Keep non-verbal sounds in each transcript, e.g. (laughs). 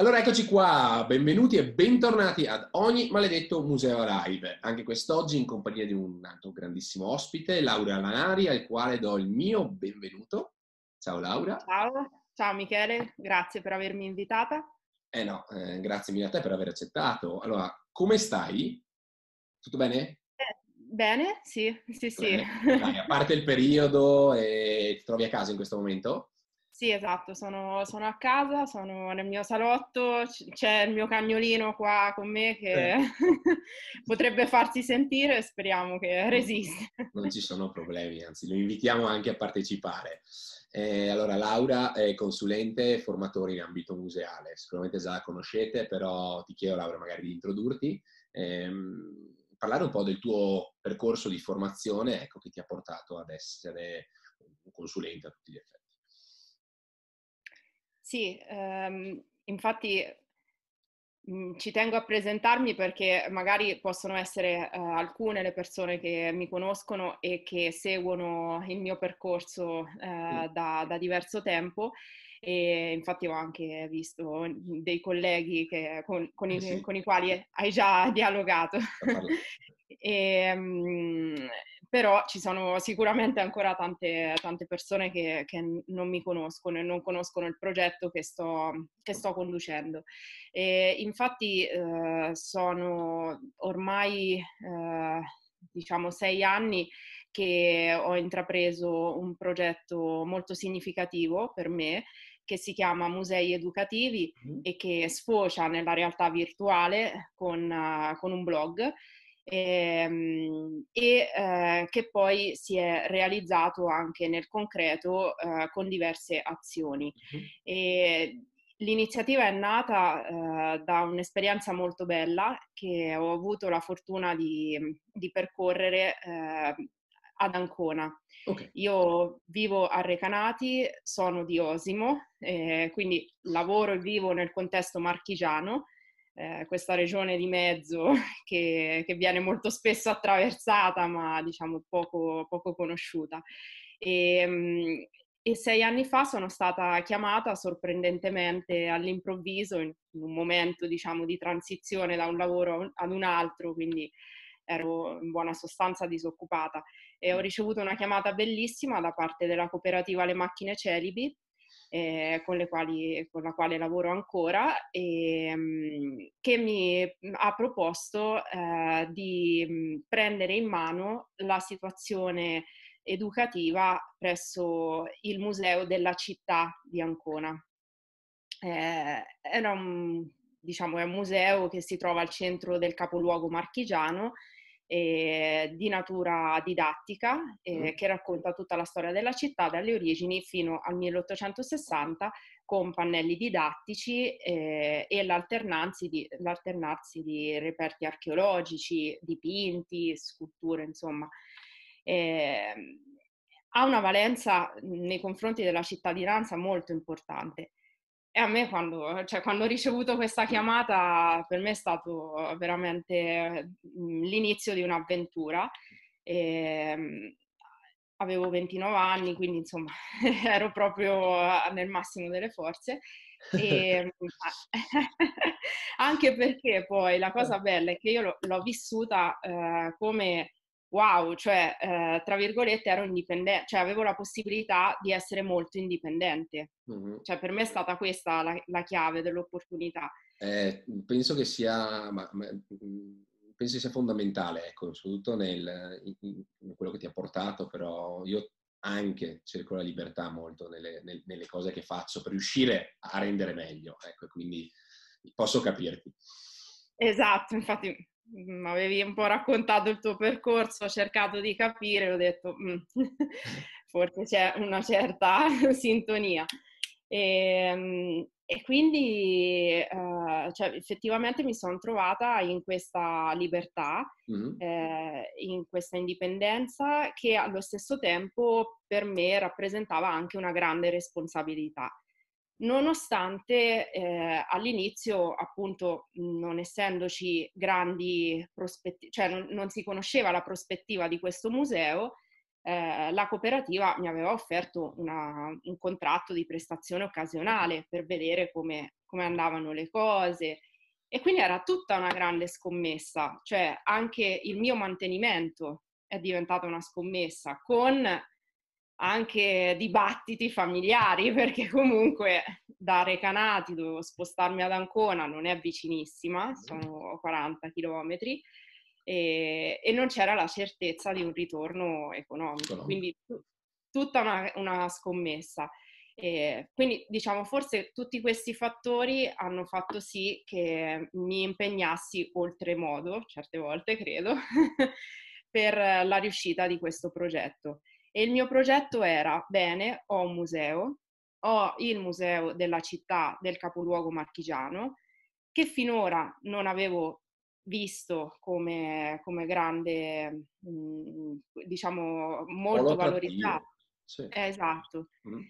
Allora eccoci qua, benvenuti e bentornati ad ogni maledetto museo live. Anche quest'oggi in compagnia di un altro grandissimo ospite, Laura Lanari, al quale do il mio benvenuto. Ciao Laura. Ciao, ciao Michele, grazie per avermi invitata. Eh no, eh, grazie mille a te per aver accettato. Allora, come stai? Tutto bene? Eh, bene, sì, sì, sì. Dai, a parte il periodo, e ti trovi a casa in questo momento? Sì, esatto, sono, sono, a casa, sono nel mio salotto, c'è il mio cagnolino qua con me che eh. (laughs) potrebbe farsi sentire, speriamo che resista. Non ci sono problemi, anzi lo invitiamo anche a partecipare. Eh, allora, Laura è consulente e formatore in ambito museale, sicuramente già la conoscete, però ti chiedo Laura magari di introdurti, ehm, parlare un po' del tuo percorso di formazione, ecco, che ti ha portato ad essere un consulente a tutti gli effetti. Sì, ehm, infatti mh, mhmm, ci tengo a presentarmi perché magari possono essere eh, alcune le persone che mi conoscono e che seguono il mio percorso eh, da, da, diverso tempo e infatti ho anche visto dei colleghi che, con, con, i, eh sì. con, i, quali hai già (laughs) dialogato. e, mh, però ci sono sicuramente ancora tante, tante persone che, che, non mi conoscono e non conoscono il progetto che sto, che sto conducendo. E infatti eh, sono ormai eh, diciamo sei anni che ho intrapreso un progetto molto significativo per me che si chiama Musei Educativi e che sfocia nella realtà virtuale con, uh, con un blog ehm, e eh, che poi si è realizzato anche nel concreto eh, con diverse azioni. Mm-hmm. E, L'iniziativa è nata eh, da un'esperienza molto bella che ho avuto la fortuna di, di percorrere eh, ad Ancona. Okay. Io vivo a Recanati, sono di Osimo, eh, quindi lavoro e vivo nel contesto marchigiano eh, questa regione di mezzo (laughs) che, che, viene molto spesso attraversata ma diciamo poco, poco conosciuta. E, ehm, e, sei anni fa sono stata chiamata sorprendentemente all'improvviso in, in un momento diciamo di transizione da un lavoro ad un altro, quindi ero in buona sostanza disoccupata e ho ricevuto una chiamata bellissima da parte della cooperativa Le Macchine Celibi eh, con, quali, con, la quale lavoro ancora, e, ehm, che mi ha proposto eh, di prendere in mano la situazione educativa presso il museo della città di Ancona. Eh, era un, diciamo, è un museo che si trova al centro del capoluogo marchigiano eh, di natura didattica eh, che racconta tutta la storia della città dalle origini fino al 1860 con pannelli didattici eh, e l'alternarsi di, l'alternarsi di reperti archeologici, dipinti, sculture, insomma. Ehm, ha una valenza nei confronti della cittadinanza molto importante e a me quando, cioè, quando, ho ricevuto questa chiamata, per me è stato veramente mhmm, l'inizio di un'avventura. E, ehm, avevo 29 anni, quindi insomma (laughs) ero proprio nel massimo delle forze. E, (laughs) anche perché poi la cosa bella è che io l'ho, l'ho vissuta eh, come wow, cioè, eh, tra virgolette, ero indipendente, cioè avevo la possibilità di essere molto indipendente. Mm-hmm. Cioè, per me è stata questa la, la chiave dell'opportunità. Eh, penso che sia, ma, ma, penso sia fondamentale, ecco, soprattutto nel, in, in, quello che ti ha portato, però io anche cerco la libertà molto nelle, nelle, nelle cose che faccio per riuscire a rendere meglio, ecco, quindi posso capirti. Esatto, infatti avevi un po' raccontato il tuo percorso, ho cercato di capire, ho detto mm, (laughs) forse c'è una certa (laughs) sintonia. E, ehm, e quindi uh, cioè, effettivamente mi sono trovata in questa libertà, mm-hmm. eh, in questa indipendenza che allo stesso tempo per me rappresentava anche una grande responsabilità nonostante eh, all'inizio, appunto, non essendoci grandi prospetti, cioè non, non, si conosceva la prospettiva di questo museo, eh, la cooperativa mi aveva offerto una, un contratto di prestazione occasionale per vedere come, come andavano le cose. E quindi era tutta una grande scommessa, cioè anche il mio mantenimento è diventata una scommessa con anche dibattiti familiari, (laughs) perché comunque da Recanati dovevo spostarmi ad Ancona, non è vicinissima, sono 40 chilometri, e, e, non c'era la certezza di un ritorno economico, quindi t- tutta una, una scommessa. E quindi diciamo forse tutti questi fattori hanno fatto sì che mi impegnassi oltremodo, certe volte credo, (laughs) per la riuscita di questo progetto. E il mio progetto era, bene, ho un museo, ho il museo della città del capoluogo marchigiano, che finora non avevo visto come, come grande, mh, mm, diciamo, molto valorizzato. Sì. Esatto. Mm.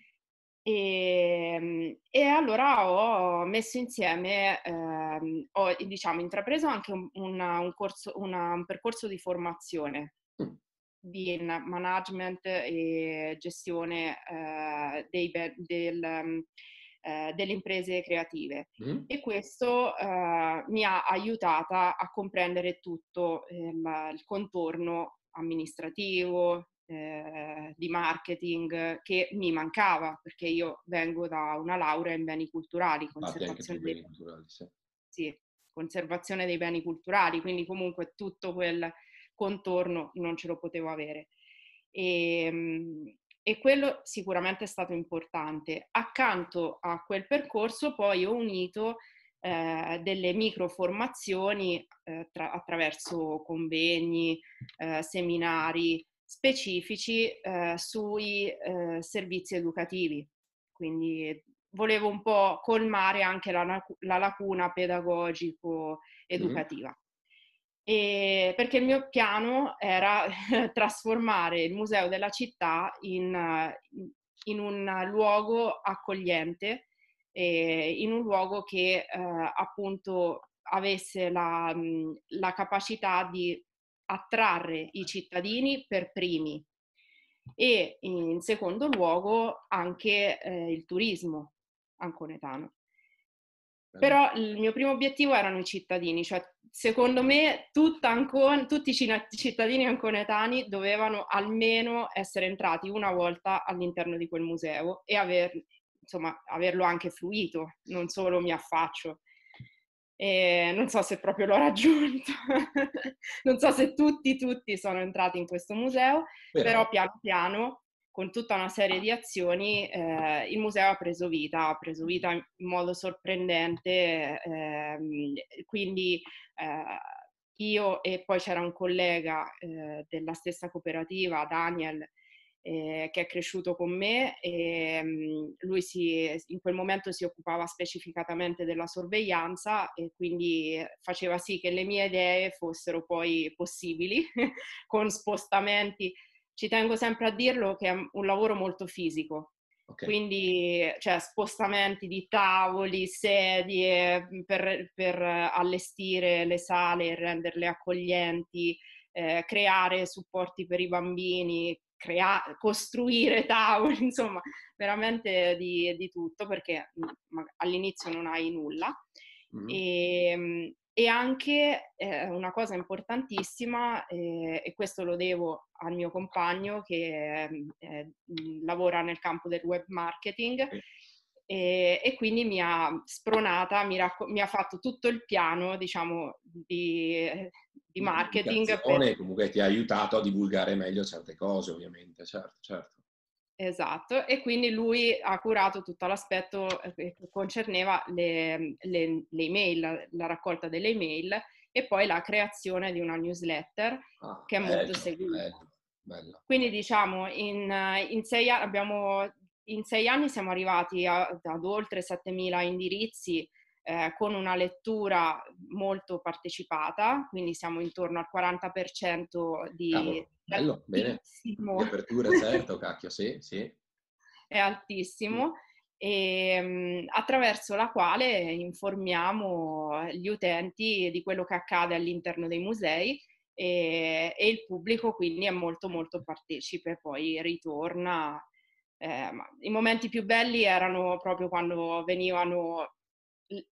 E, ehm, e, allora ho messo insieme, ehm, ho diciamo, intrapreso anche un, una, un, corso, una, un percorso di formazione mm. Di management e gestione eh, dei, del, eh, delle imprese creative mm. e questo eh, mi ha aiutata a comprendere tutto il, il contorno amministrativo, eh, di marketing che mi mancava perché io vengo da una laurea in beni culturali, conservazione, dei... Beni culturali sì. Sì, conservazione dei beni culturali, quindi comunque tutto quel contorno non ce lo potevo avere. E, ehm, e quello sicuramente è stato importante. Accanto a quel percorso poi ho unito eh, delle microformazioni eh, tra, attraverso convegni, eh, seminari specifici eh, sui eh, servizi educativi. Quindi volevo un po' colmare anche la, la lacuna pedagogico-educativa. Mm-hmm. E perché il mio piano era (laughs) trasformare il museo della città in, in un luogo accogliente, in un luogo che eh, appunto avesse la, la capacità di attrarre i cittadini per primi e in secondo luogo anche eh, il turismo anconetano. Però il mio primo obiettivo erano i cittadini, cioè secondo me Ancon, tutti i cittadini anconetani dovevano almeno essere entrati una volta all'interno di quel museo e aver, insomma, averlo anche fruito, non solo mi affaccio. E non so se proprio l'ho raggiunto, (laughs) non so se tutti, tutti sono entrati in questo museo, però, però piano piano con tutta una serie di azioni eh, il museo ha preso vita, ha preso vita in modo sorprendente, eh, quindi eh, io e poi c'era un collega eh, della stessa cooperativa, Daniel, eh, che è cresciuto con me e um, lui si, in quel momento si occupava specificatamente della sorveglianza e quindi faceva sì che le mie idee fossero poi possibili (laughs) con spostamenti ci tengo sempre a dirlo che è un lavoro molto fisico. Okay. Quindi cioè, spostamenti di tavoli, sedie mm, per, per allestire le sale, renderle accoglienti, eh, creare supporti per i bambini, crea- costruire tavoli, (laughs) insomma, veramente di, di tutto perché mm, all'inizio non hai nulla. Mm-hmm. E, e anche eh, una cosa importantissima, eh, e questo lo devo al mio compagno che eh, lavora nel campo del web marketing, e, e quindi mi ha spronata, mi, racco- mi, ha fatto tutto il piano, diciamo, di, di marketing. Per... Comunque ti ha aiutato a divulgare meglio certe cose, ovviamente, certo, certo. Esatto, e quindi lui ha curato tutto l'aspetto eh, che concerneva le, le, le email, la raccolta delle email e poi la creazione di una newsletter ah, che è bello, molto seguita. Bello, bello. Quindi diciamo in, in, sei, abbiamo, in, sei, anni siamo arrivati a, ad oltre 7.000 indirizzi eh, con una lettura molto partecipata, quindi siamo intorno al 40% di... Cavolo, bello, bene. Di apertura, certo, cacchio, sì, sì. (laughs) È altissimo. E, ehm, attraverso la quale informiamo gli utenti di quello che accade all'interno dei musei e, e il pubblico quindi è molto molto partecipe, poi ritorna. Eh, I momenti più belli erano proprio quando venivano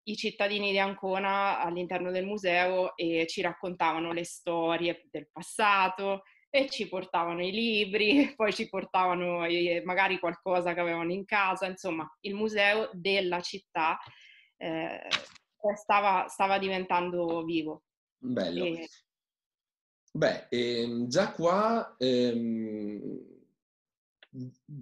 i cittadini di Ancona all'interno del museo e ci raccontavano le storie del passato e ci portavano i libri, (laughs) poi ci portavano magari qualcosa che avevano in casa, insomma il museo della città eh, stava, stava, diventando vivo. Bello. E... Beh, ehm, già qua, ehm,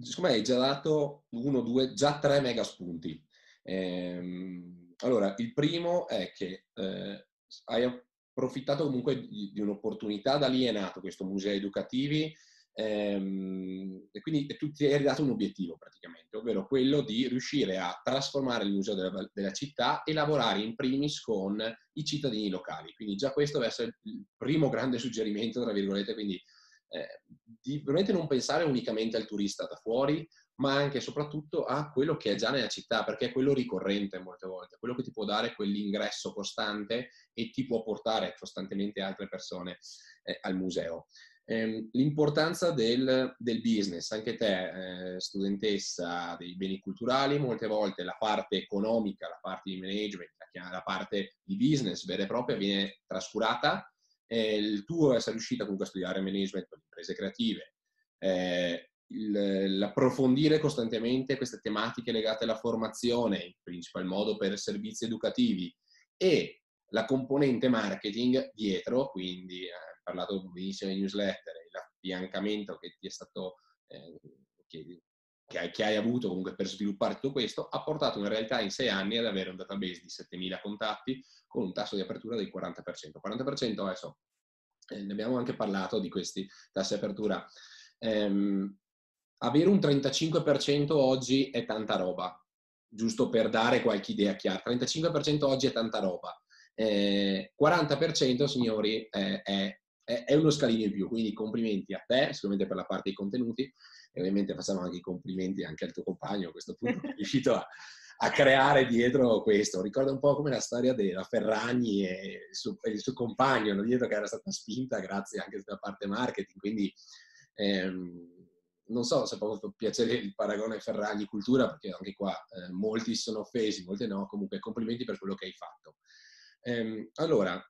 secondo me hai già dato uno, due, già tre mega spunti. Ehm, allora, il primo è che eh, hai approfittato comunque di, di un'opportunità, da lì è nato questo museo educativi ehm, e quindi tu ti hai dato un obiettivo praticamente, ovvero quello di riuscire a trasformare il museo della, della, città e lavorare in primis con i cittadini locali. Quindi già questo deve essere il primo grande suggerimento, tra virgolette, quindi eh, di veramente non pensare unicamente al turista da fuori, ma anche e soprattutto a quello che è già nella città, perché è quello ricorrente molte volte, quello che ti può dare quell'ingresso costante e ti può portare costantemente altre persone eh, al museo. Eh, l'importanza del, del, business, anche te, eh, studentessa dei beni culturali, molte volte la parte economica, la parte di management, la, parte di business vera e propria viene trascurata. il tuo essere riuscita comunque a studiare management con imprese creative, eh, l'approfondire costantemente queste tematiche legate alla formazione, in principal modo per servizi educativi, e la componente marketing dietro, quindi eh, hai parlato benissimo di newsletter, l'affiancamento che ti è stato, eh, che, che, hai, che, hai, avuto comunque per sviluppare tutto questo, ha portato in realtà in sei anni ad avere un database di 7.000 contatti con un tasso di apertura del 40%. 40% adesso, eh, ne abbiamo anche parlato di questi tassi di apertura. Um, avere un 35% oggi è tanta roba, giusto per dare qualche idea chiara. 35% oggi è tanta roba. Eh, 40% signori è, è, è, uno scalino in più, quindi complimenti a te, sicuramente per la parte dei contenuti e ovviamente facciamo anche i complimenti anche al tuo compagno a questo punto che è riuscito a, a, creare dietro questo. Ricorda un po' come la storia della Ferragni e il suo, il suo compagno no? dietro che era stata spinta grazie anche alla parte marketing, quindi ehm, non so se può piacere il paragone Ferragni-cultura, perché anche qua eh, molti sono offesi, molti no, comunque complimenti per quello che hai fatto. Ehm, allora,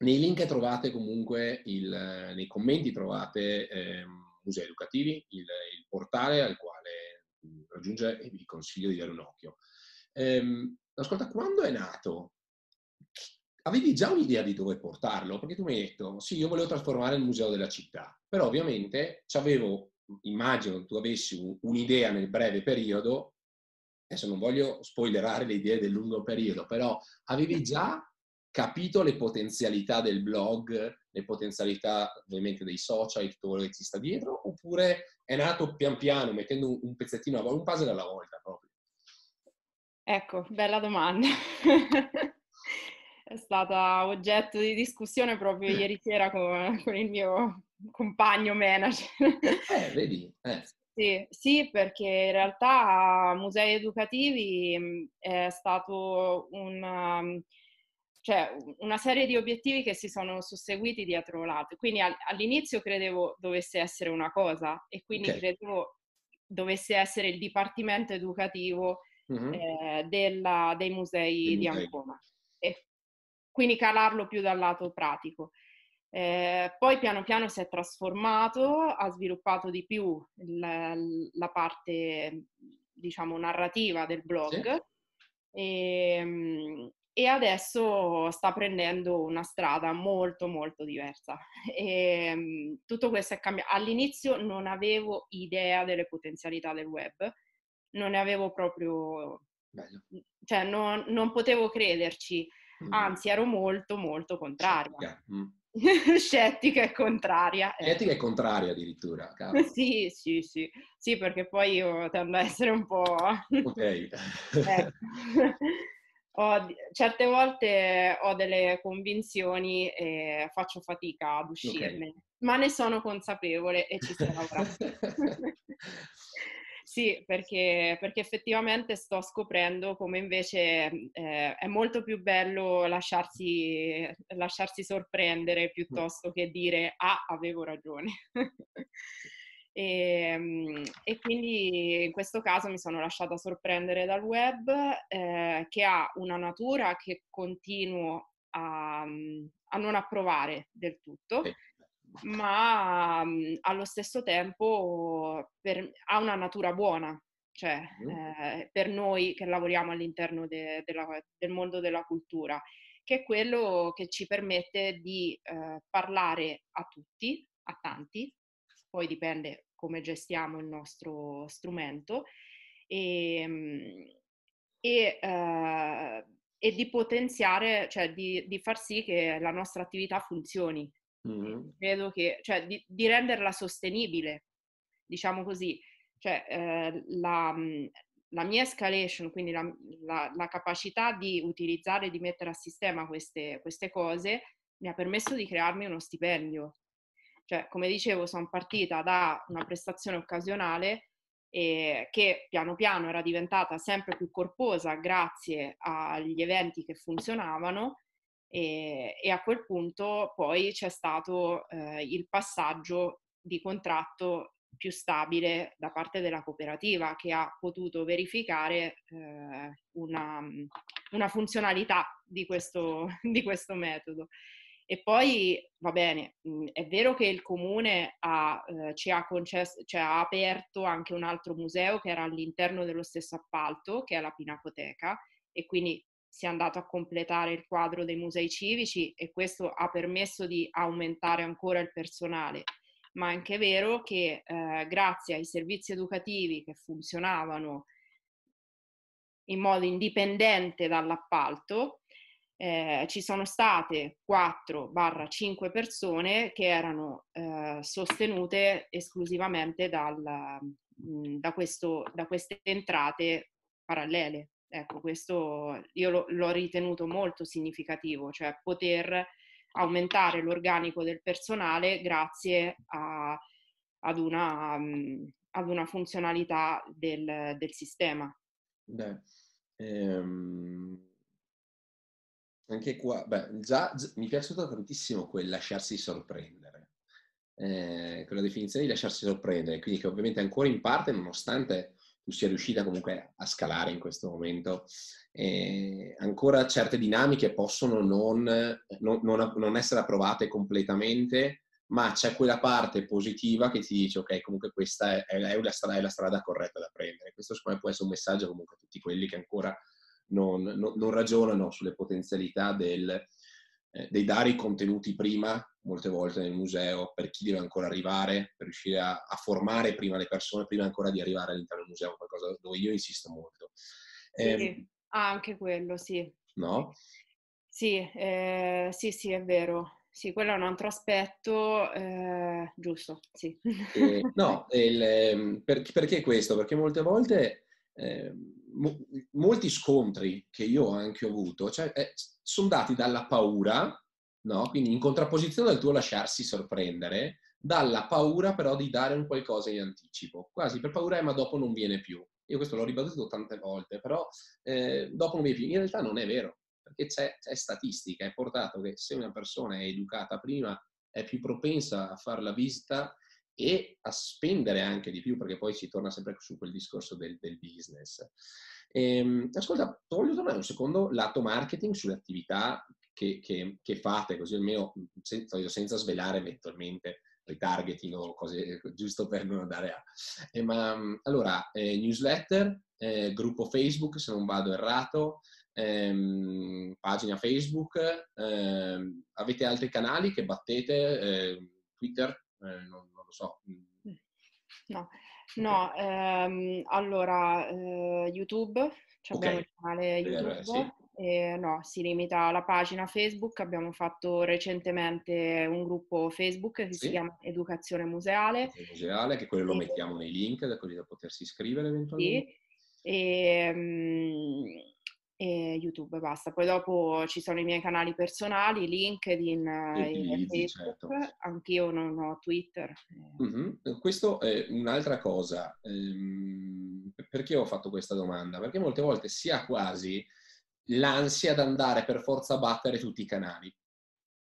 nei link trovate comunque, il, nei commenti trovate eh, musei educativi, il, il, portale al quale raggiungere e vi consiglio di dare un occhio. Ehm, ascolta, quando è nato? Avevi già un'idea di dove portarlo? Perché tu mi hai detto, sì, io volevo trasformare il museo della città, però ovviamente avevo immagino tu avessi un'idea nel breve periodo, adesso non voglio spoilerare le idee del lungo periodo, però avevi già capito le potenzialità del blog, le potenzialità ovviamente dei social tutto quello che ci sta dietro, oppure è nato pian piano mettendo un pezzettino a volta, un puzzle alla volta proprio? Ecco, bella domanda. È stata oggetto di discussione proprio ieri (laughs) sera con, con il mio compagno manager. Eh, vedi? Eh. Sì, sì, perché in realtà Musei Educativi è stato un, cioè, una serie di obiettivi che si sono susseguiti dietro l'altro. Quindi all'inizio credevo dovesse essere una cosa e quindi okay. credevo dovesse essere il dipartimento educativo uh-huh. eh, della, dei musei di Ancona. Quindi calarlo più dal lato pratico. Eh, poi piano piano si è trasformato, ha sviluppato di più il, la parte, diciamo, narrativa del blog sì. e, ehm, e, adesso sta prendendo una strada molto molto diversa. E, ehm, tutto questo è cambiato. All'inizio non avevo idea delle potenzialità del web, non ne avevo proprio... Bello. Cioè non, non potevo crederci. Anzi ero molto molto contraria. Yeah. Mm. (laughs) scettica e contraria. Eh. Scettica e contraria addirittura. (laughs) Sì, sì, sì, sì, perché poi io tendo a essere un po'... Ok. (laughs) eh. ho, certe volte ho delle convinzioni e faccio fatica ad uscirne, okay. ma ne sono consapevole e ci sto lavorando. Sì, perché, perché, effettivamente sto scoprendo come invece eh, è molto più bello lasciarsi, lasciarsi sorprendere piuttosto che dire ah, avevo ragione. e, (laughs) ehm, e, quindi in questo caso mi sono lasciata sorprendere dal web eh, che ha una natura che continuo a, a non approvare del tutto ma mh, allo stesso tempo per, ha una natura buona, cioè eh, per noi che lavoriamo all'interno de, de la, del mondo della cultura, che è quello che ci permette di eh, parlare a tutti, a tanti, poi dipende come gestiamo il nostro strumento, e, e, eh, e di potenziare, cioè di, di far sì che la nostra attività funzioni Mm-hmm. Credo che, cioè, di, di, renderla sostenibile, diciamo così. Cioè, eh, la, la, mia escalation, quindi la, la, la, capacità di utilizzare e di mettere a sistema queste, queste cose, mi ha permesso di crearmi uno stipendio. Cioè, come dicevo, sono partita da una prestazione occasionale e che piano piano era diventata sempre più corposa grazie agli eventi che funzionavano e, e a quel punto poi c'è stato eh, il passaggio di contratto più stabile da parte della cooperativa che ha potuto verificare eh, una, una, funzionalità di questo, (laughs) di questo, metodo. E poi va bene, è vero che il comune ha, eh, ci ha, concesso, cioè, ha aperto anche un altro museo che era all'interno dello stesso appalto, che è la Pinacoteca, e quindi si è andato a completare il quadro dei musei civici e questo ha permesso di aumentare ancora il personale. Ma è anche vero che eh, grazie ai servizi educativi che funzionavano in modo indipendente dall'appalto, eh, ci sono state 4-5 persone che erano eh, sostenute esclusivamente dal, da, questo, da queste entrate parallele. Ecco, questo io lo, l'ho ritenuto molto significativo, cioè poter aumentare l'organico del personale grazie a, ad, una, um, ad, una, funzionalità del, del sistema. Beh, ehm, anche qua, beh, già, già, mi è piaciuto tantissimo quel lasciarsi sorprendere, eh, quella definizione di lasciarsi sorprendere, quindi che ovviamente ancora in parte, nonostante tu sia riuscita comunque a scalare in questo momento. E ancora certe dinamiche possono non, non, non, non, essere approvate completamente, ma c'è quella parte positiva che ti dice ok, comunque questa è, è, la, strada, è la, strada, corretta da prendere. Questo secondo me può essere un messaggio comunque a tutti quelli che ancora non, ragionano sulle potenzialità del, eh, dei dare i contenuti prima molte volte nel museo per chi deve ancora arrivare, per riuscire a, a formare prima le persone, prima ancora di arrivare all'interno del museo, qualcosa dove io insisto molto. Sì, eh, anche quello, sì. No? Sì, eh, sì, sì, è vero. Sì, quello è un altro aspetto, eh, giusto, sì. Eh, no, (laughs) il, ehm, per, perché questo? Perché molte volte eh, mo, molti scontri che io ho anche avuto cioè, eh, sono dati dalla paura no? Quindi in contrapposizione al tuo lasciarsi sorprendere, dalla paura però di dare un qualcosa in anticipo, quasi per paura, eh, ma dopo non viene più. Io questo l'ho ribadito tante volte, però eh, dopo non viene più. In realtà non è vero, perché c'è, c'è statistica, è portato che se una persona è educata prima è più propensa a fare la visita e a spendere anche di più, perché poi si torna sempre su quel discorso del, del business. Ehm, ascolta, voglio tornare un secondo lato marketing sulle attività che, che, che fate, così almeno senza, senza svelare eventualmente retargeting o cose giusto per non andare a... Eh, ma allora, eh, newsletter, eh, gruppo Facebook se non vado errato, ehm, pagina Facebook, ehm, avete altri canali che battete, ehm, Twitter, eh, non, lo so. No, no ehm, allora eh, YouTube, abbiamo okay. il canale YouTube. Sì. Eh, no, si limita alla pagina Facebook. Abbiamo fatto recentemente un gruppo Facebook che sì. si chiama Educazione Museale. Museale, che quello lo mettiamo nei link, così da potersi iscrivere eventualmente. Sì. E, um, e, YouTube, basta. Poi dopo ci sono i miei canali personali, LinkedIn e Facebook. Certo. Anch'io non ho Twitter. Mm-hmm. Questo è un'altra cosa. Ehm perché ho fatto questa domanda? Perché molte volte si ha quasi l'ansia di andare per forza a battere tutti i canali.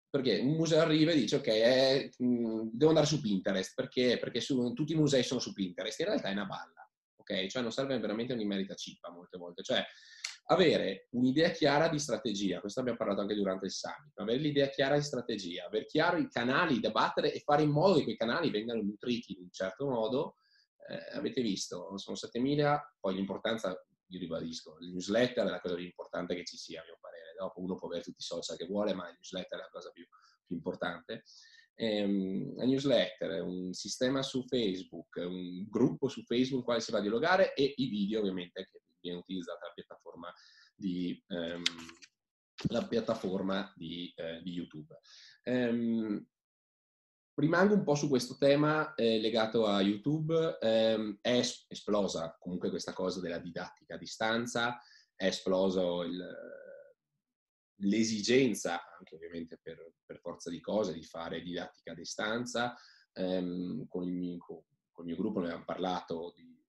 Perché un museo arriva e dice ok, mm, devo andare su Pinterest, perché? Perché su, tutti i musei sono su Pinterest, in realtà è una balla, ok? Cioè non serve veramente un'immerita cippa molte volte, cioè avere un'idea chiara di strategia, questo abbiamo parlato anche durante il summit, avere l'idea chiara di strategia, avere chiaro i canali da battere e fare in modo che quei canali vengano nutriti in un certo modo, eh, avete visto, sono 7000, poi l'importanza io ribadisco, il newsletter è la cosa più importante che ci sia, a mio parere. Dopo uno può avere tutti i social che vuole, ma il newsletter è la cosa più, più importante. Ehm, la newsletter un sistema su Facebook, un gruppo su Facebook in quale si va a dialogare e i video ovviamente che viene utilizzata la piattaforma di, ehm, la piattaforma di, eh, di YouTube. Ehm, rimango un po' su questo tema eh, legato a YouTube. Eh, è esplosa comunque questa cosa della didattica a distanza, è esploso il, l'esigenza, anche ovviamente per, per, forza di cose, di fare didattica a distanza. Eh, con, il mio, con, il mio, gruppo ne abbiamo parlato di,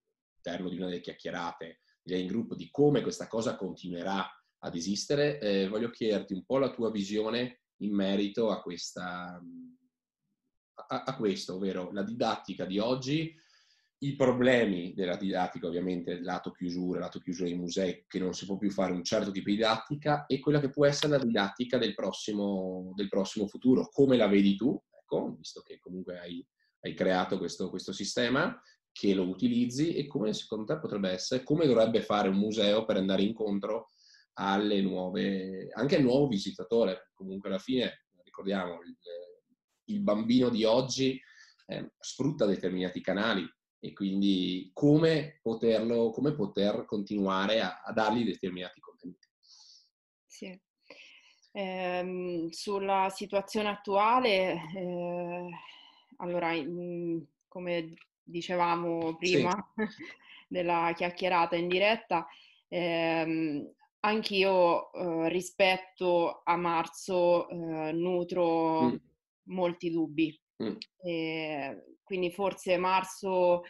all'interno di una delle chiacchierate in gruppo di come questa cosa continuerà ad esistere. Eh, voglio chiederti un po' la tua visione in merito a questa a, a questo, ovvero la didattica di oggi, i problemi della didattica, ovviamente, lato chiusura, lato chiusura dei musei, che non si può più fare un certo tipo di didattica, e quella che può essere la didattica del prossimo, del prossimo futuro. Come la vedi tu? Ecco, visto che comunque hai, hai creato questo, questo sistema, che lo utilizzi e come secondo te potrebbe essere, come dovrebbe fare un museo per andare incontro alle nuove, anche al nuovo visitatore. Comunque alla fine, ricordiamo, il, il bambino di oggi eh, sfrutta determinati canali e quindi come poterlo, come poter continuare a, a dargli determinati contenuti. Sì. Eh, sulla situazione attuale, eh, allora, mh, come dicevamo prima sì. (laughs) della chiacchierata in diretta, ehm, anch'io eh, rispetto a marzo eh, nutro mm molti dubbi. Mm. E quindi forse marzo,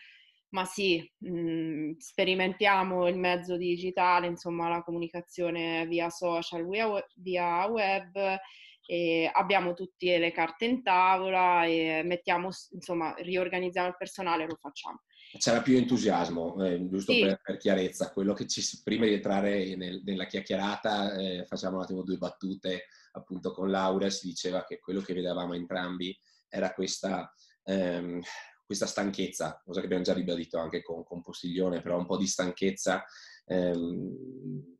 ma sì, mh, mhmm, sperimentiamo il mezzo digitale, insomma la comunicazione via social, via, via web, e abbiamo tutte le carte in tavola e mettiamo, insomma, riorganizziamo il personale e lo facciamo. C'era più entusiasmo, eh, giusto sì. per, per, chiarezza, quello che ci, prima di entrare nel, nella chiacchierata eh, facciamo un attimo due battute appunto con Laura si diceva che quello che vedevamo entrambi era questa, ehm, questa stanchezza, cosa che abbiamo già ribadito anche con, con Postiglione, però un po' di stanchezza ehm,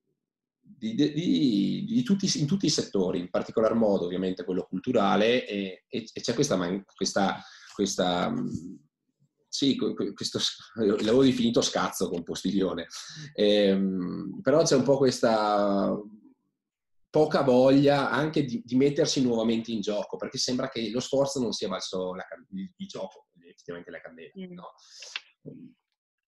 di, di, di tutti, in tutti i settori, in particolar modo ovviamente quello culturale e, e, e c'è questa, questa, questa sì, questo l'avevo definito scazzo con Postiglione, ehm, però c'è un po' questa poca voglia anche di, di, mettersi nuovamente in gioco, perché sembra che lo sforzo non sia valso la, il, il, gioco, effettivamente la candela. Mm. No?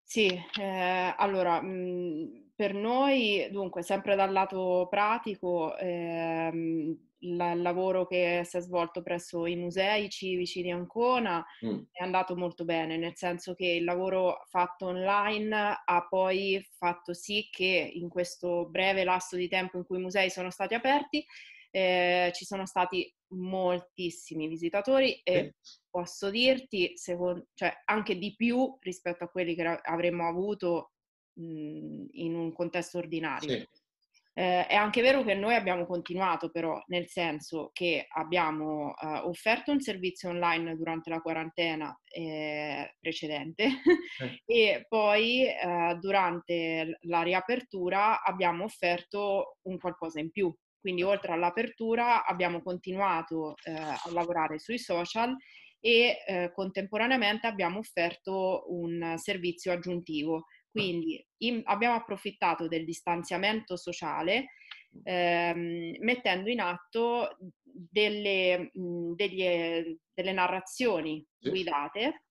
Sì, eh, allora, mh, mhmm, per noi, dunque, sempre dal lato pratico, ehm, il lavoro che si è svolto presso i musei civici di Ancona mm. è andato molto bene, nel senso che il lavoro fatto online ha poi fatto sì che in questo breve lasso di tempo in cui i musei sono stati aperti eh, ci sono stati moltissimi visitatori e posso dirti, secondo, cioè, anche di più rispetto a quelli che avremmo avuto mh, in un contesto ordinario. Sì. Eh, è anche vero che noi abbiamo continuato però, nel senso che abbiamo eh, offerto un servizio online durante la quarantena eh, precedente eh. (laughs) e poi eh, durante la riapertura abbiamo offerto un qualcosa in più. Quindi oltre all'apertura abbiamo continuato eh, a lavorare sui social e contemporaneamente abbiamo offerto un servizio aggiuntivo quindi in, abbiamo approfittato del distanziamento sociale ehm, mettendo in atto delle, mh, degli, delle narrazioni guidate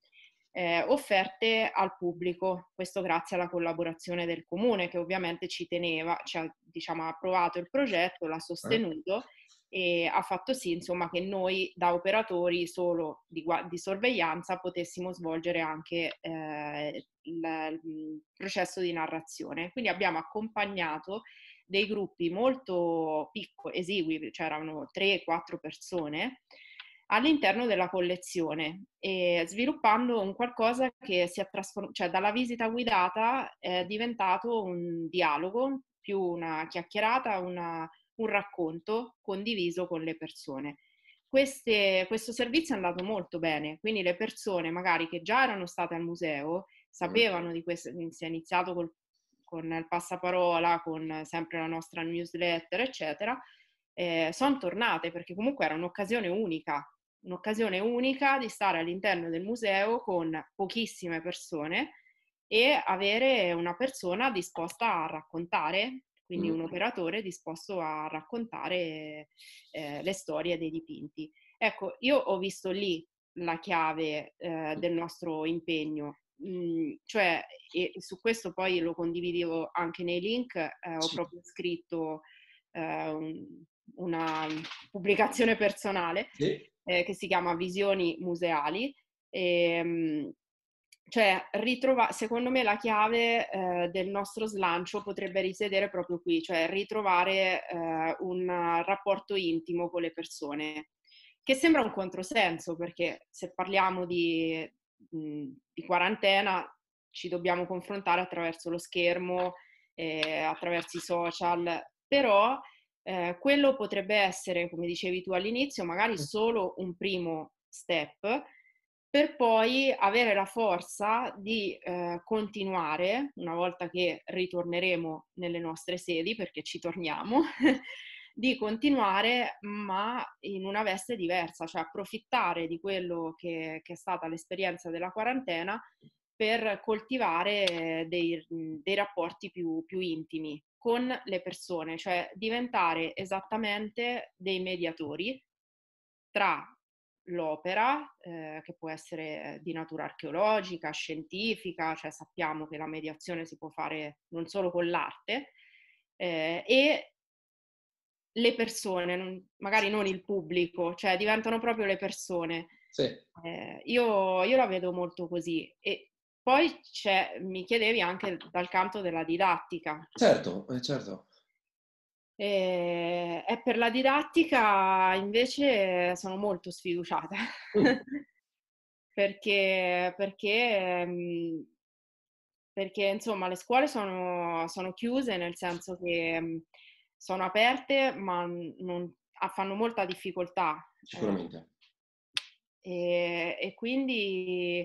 eh, offerte al pubblico, questo grazie alla collaborazione del comune che ovviamente ci teneva, ci ha diciamo, approvato il progetto, l'ha sostenuto e ha fatto sì insomma che noi da operatori solo di, di sorveglianza potessimo svolgere anche eh, il, il processo di narrazione. Quindi abbiamo accompagnato dei gruppi molto piccoli, esigui, c'erano cioè 3-4 persone, all'interno della collezione sviluppando un qualcosa che si è trasformato, cioè dalla visita guidata è diventato un dialogo, più una chiacchierata, una, un racconto condiviso con le persone. Queste, questo servizio è andato molto bene, quindi le persone magari che già erano state al museo sapevano di questo, si è iniziato col, con il passaparola, con sempre la nostra newsletter, eccetera, eh, sono tornate perché comunque era un'occasione unica un'occasione unica di stare all'interno del museo con pochissime persone e avere una persona disposta a raccontare, quindi un operatore disposto a raccontare eh, le storie dei dipinti. Ecco, io ho visto lì la chiave eh, del nostro impegno, mm, cioè, e su questo poi lo condividevo anche nei link, eh, ho proprio scritto eh, un, una pubblicazione personale. Sì eh, che si chiama Visioni Museali. E, ehm, cioè, ritrova- secondo me la chiave eh, del nostro slancio potrebbe risiedere proprio qui, cioè ritrovare eh, un rapporto intimo con le persone, che sembra un controsenso, perché se parliamo di, mh, di quarantena ci dobbiamo confrontare attraverso lo schermo, eh, attraverso i social, però eh, quello potrebbe essere, come dicevi tu all'inizio, magari solo un primo step per poi avere la forza di eh, continuare, una volta che ritorneremo nelle nostre sedi, perché ci torniamo, (laughs) di continuare ma in una veste diversa, cioè approfittare di quello che, che è stata l'esperienza della quarantena per coltivare dei, dei rapporti più, più intimi con le persone, cioè diventare esattamente dei mediatori tra l'opera, eh, che può essere di natura archeologica, scientifica, cioè sappiamo che la mediazione si può fare non solo con l'arte, eh, e le persone, magari non il pubblico, cioè diventano proprio le persone. Sì. Eh, io, io, la vedo molto così e poi mi chiedevi anche dal canto della didattica. Certo, eh, certo. E, e, per la didattica invece sono molto sfiduciata. Mm. (laughs) perché, perché, mm, perché, insomma le scuole sono, sono, chiuse nel senso che mm, sono aperte ma non, fanno molta difficoltà. Sicuramente. E, e quindi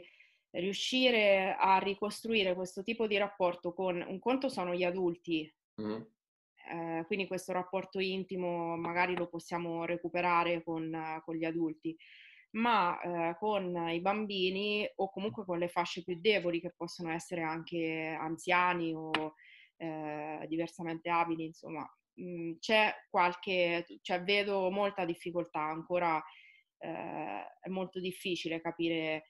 riuscire a ricostruire questo tipo di rapporto con un conto sono gli adulti, mm. eh, quindi questo rapporto intimo magari lo possiamo recuperare con, con gli adulti, ma eh, con i bambini o comunque con le fasce più deboli che possono essere anche anziani o eh, diversamente abili, insomma, mh, mm, c'è qualche, cioè vedo molta difficoltà ancora. Eh, è molto difficile capire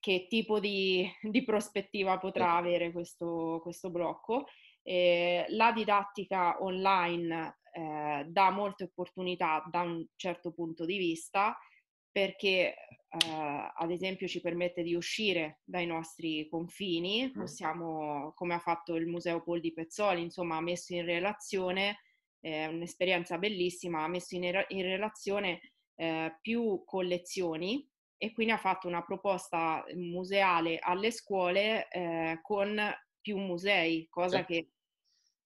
che tipo di, (laughs) di prospettiva potrà avere questo, questo blocco. Eh, la didattica online eh, dà molte opportunità da un certo punto di vista perché eh, ad esempio ci permette di uscire dai nostri confini, possiamo, come ha fatto il Museo Pol di Pezzoli, insomma ha messo in relazione, eh, un'esperienza bellissima, ha messo in, in relazione eh, più collezioni e quindi ha fatto una proposta museale alle scuole eh, con più musei, cosa sì. che,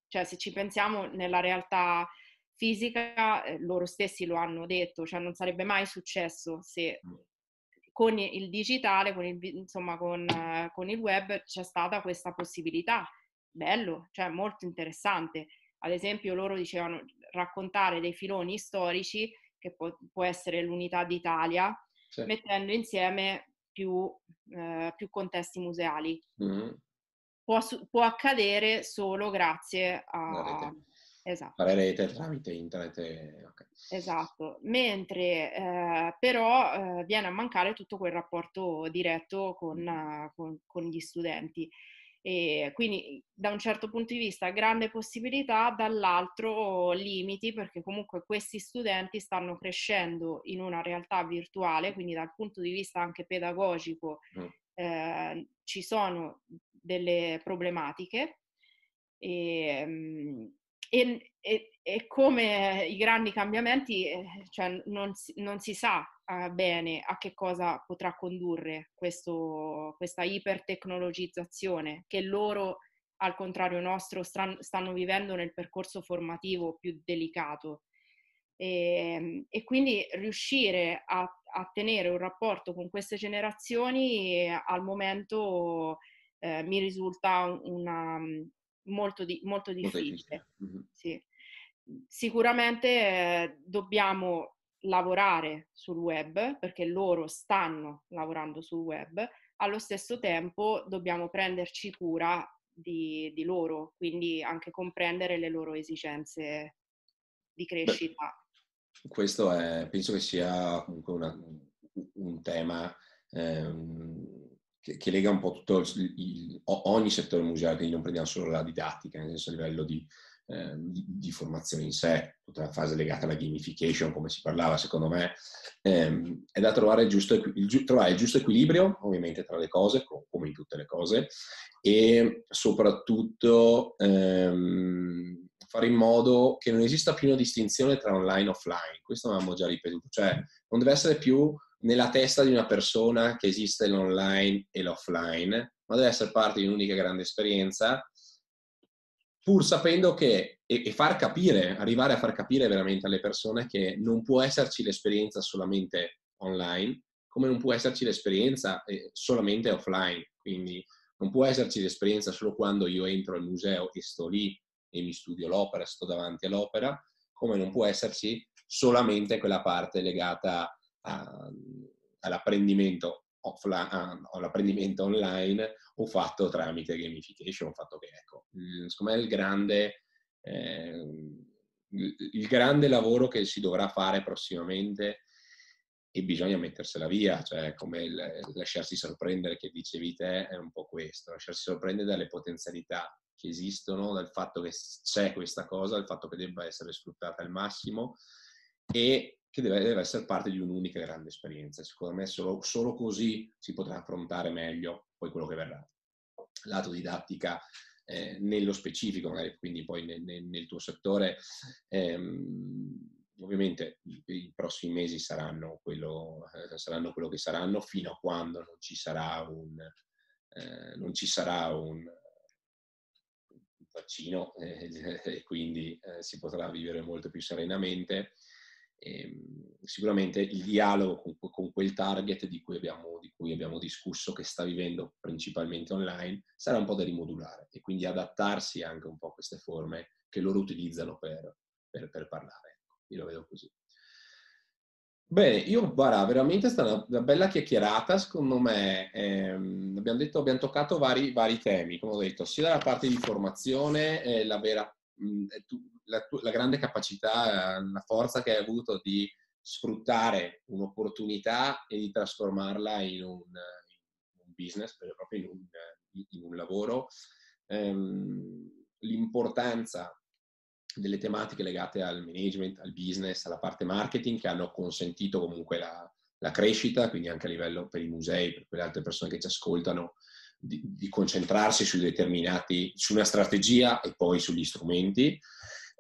cioè, se ci pensiamo nella realtà fisica, eh, loro stessi lo hanno detto, cioè non sarebbe mai successo se mm. con il digitale, con il, insomma, con, uh, con il web c'è stata questa possibilità. Bello, cioè molto interessante. Ad esempio loro dicevano raccontare dei filoni storici, che può, può essere l'unità d'Italia, sì. mettendo insieme più, eh, più contesti museali. Mm-hmm. Può, può, accadere solo grazie a... Esatto. Fare rete tramite internet. Okay. Esatto, mentre eh, però eh, viene a mancare tutto quel rapporto diretto con, uh, con, con gli studenti. E quindi da un certo punto di vista grande possibilità, dall'altro limiti perché comunque questi studenti stanno crescendo in una realtà virtuale, quindi dal punto di vista anche pedagogico mm. eh, ci sono delle problematiche. E, ehm, e, e, e, come i grandi cambiamenti, eh, cioè non, si, non, si, sa eh, bene a che cosa potrà condurre questo, questa ipertecnologizzazione che loro, al contrario nostro, stanno vivendo nel percorso formativo più delicato. E, e quindi riuscire a, a, tenere un rapporto con queste generazioni al momento eh, mi risulta una, molto, di, molto difficile. Mm-hmm. Sì. Sicuramente eh, dobbiamo lavorare sul web perché loro stanno lavorando sul web, allo stesso tempo dobbiamo prenderci cura di, di loro, quindi anche comprendere le loro esigenze di crescita. Beh, questo è, penso che sia comunque una, un tema ehm, che, che, lega un po' tutto il, il, ogni settore museale, quindi non prendiamo solo la didattica, nel senso a livello di, eh, di, di, formazione in sé, tutta la fase legata alla gamification, come si parlava, secondo me, ehm, è da trovare il, giusto, il, trovare il giusto equilibrio, ovviamente, tra le cose, come in tutte le cose, e soprattutto ehm, fare in modo che non esista più una distinzione tra online e offline. Questo avevamo già ripetuto, cioè non deve essere più nella testa di una persona che esiste l'online e l'offline, ma deve essere parte di un'unica grande esperienza, pur sapendo che, e, e, far capire, arrivare a far capire veramente alle persone che non può esserci l'esperienza solamente online, come non può esserci l'esperienza eh, solamente offline. Quindi non può esserci l'esperienza solo quando io entro al museo e sto lì e mi studio l'opera, sto davanti all'opera, come non può esserci solamente quella parte legata all'apprendimento offline, all'apprendimento online o fatto tramite gamification, fatto che ecco, secondo me il grande, eh, il grande lavoro che si dovrà fare prossimamente e bisogna mettersela via, cioè come il, lasciarsi sorprendere che dicevi te è un po' questo, lasciarsi sorprendere dalle potenzialità che esistono, dal fatto che c'è questa cosa, dal fatto che debba essere sfruttata al massimo e che deve, deve, essere parte di un'unica grande esperienza. Secondo me solo, solo, così si potrà affrontare meglio poi quello che verrà. Lato didattica eh, nello specifico, magari quindi poi nel, nel, nel tuo settore, ehm, ovviamente i prossimi mesi saranno quello, eh, saranno quello, che saranno fino a quando non ci sarà un, eh, non ci sarà un, vaccino eh, (laughs) e quindi eh, si potrà vivere molto più serenamente ehm, sicuramente il dialogo con, con quel target di cui, abbiamo, di cui, abbiamo, discusso, che sta vivendo principalmente online, sarà un po' da rimodulare e quindi adattarsi anche un po' a queste forme che loro utilizzano per, per, per parlare. Ecco, io lo vedo così. Bene, io guarda, veramente è stata una, bella chiacchierata, secondo me ehm, abbiamo, detto, abbiamo toccato vari, vari, temi, come ho detto, sia dalla parte di formazione, eh, la vera mh, tu, la, la, grande capacità, la forza che hai avuto di sfruttare un'opportunità e di trasformarla in un, in un business, proprio in un, in un lavoro, ehm, l'importanza delle tematiche legate al management, al business, alla parte marketing che hanno consentito comunque la, la crescita, quindi anche a livello per i musei, per quelle altre persone che ci ascoltano, di, di concentrarsi su determinati, su una strategia e poi sugli strumenti.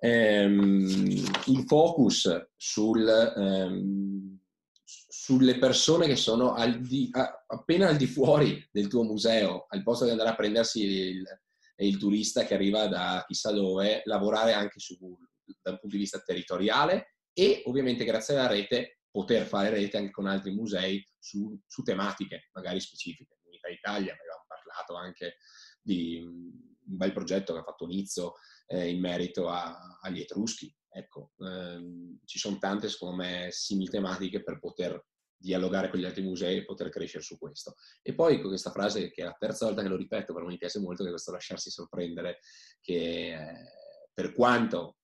Ehm, il focus sul, ehm, sulle persone che sono al di, a, appena al di fuori del tuo museo, al posto di andare a prendersi il, il turista che arriva da chissà dove, lavorare anche su, dal punto di vista territoriale e ovviamente grazie alla rete poter fare rete anche con altri musei su, su tematiche magari specifiche. In Italia avevamo parlato anche di un bel progetto che ha fatto Nizzo eh, in merito a, agli Etruschi. Ecco, ehm, ci sono tante, secondo me, simili tematiche per poter dialogare con gli altri musei e poter crescere su questo. E poi con questa frase, che è la terza volta che lo ripeto, però mi piace molto, che è questo lasciarsi sorprendere, che eh, per quanto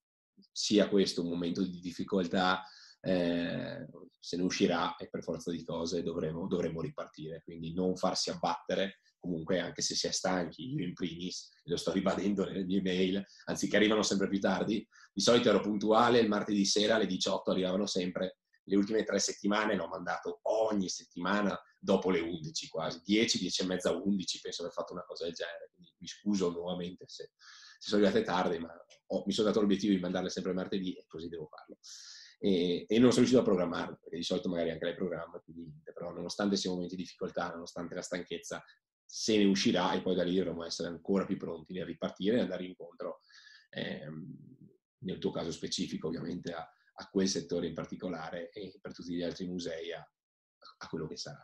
sia questo un momento di difficoltà, eh, se ne uscirà e per forza di cose dovremo, dovremo ripartire. Quindi non farsi abbattere, comunque anche se si è stanchi, io in primis, lo sto ribadendo nelle mie mail, anziché arrivano sempre più tardi, di solito ero puntuale, il martedì sera alle 18 arrivavano sempre, le ultime tre settimane l'ho mandato ogni settimana dopo le 11 quasi, 10, 10 e mezza, 11, penso di aver fatto una cosa del genere, quindi mi scuso nuovamente se, se sono arrivate tardi, ma ho, mi sono dato l'obiettivo di mandarle sempre martedì e così devo farlo. E, e, non sono riuscito a programmarlo, perché di solito magari anche lei programma, quindi, però nonostante sia un momento di difficoltà, nonostante la stanchezza, se ne uscirà e poi da lì dovremo essere ancora più pronti nel ripartire e andare incontro, ehm, nel tuo caso specifico ovviamente, a, a, quel settore in particolare e per tutti gli altri musei a, a quello che sarà.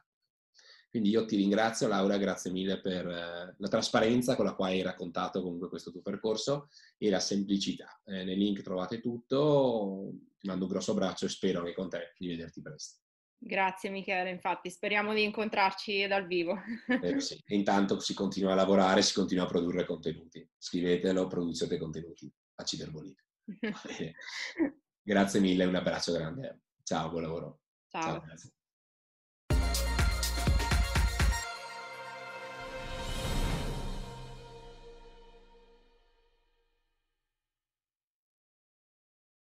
Quindi io ti ringrazio Laura, grazie mille per eh, la trasparenza con la quale hai raccontato comunque questo tuo percorso e la semplicità. Eh, nel link trovate tutto, ti mando un grosso abbraccio e spero anche con te di vederti presto. Grazie Michele, infatti speriamo di incontrarci dal vivo. Eh, (laughs) sì. E intanto si continua a lavorare, si continua a produrre contenuti. Scrivetelo, produzione contenuti a Ciderbolino. (laughs) (laughs) Grazie mille, un abbraccio grande. Ciao, buon lavoro. Ciao. Ciao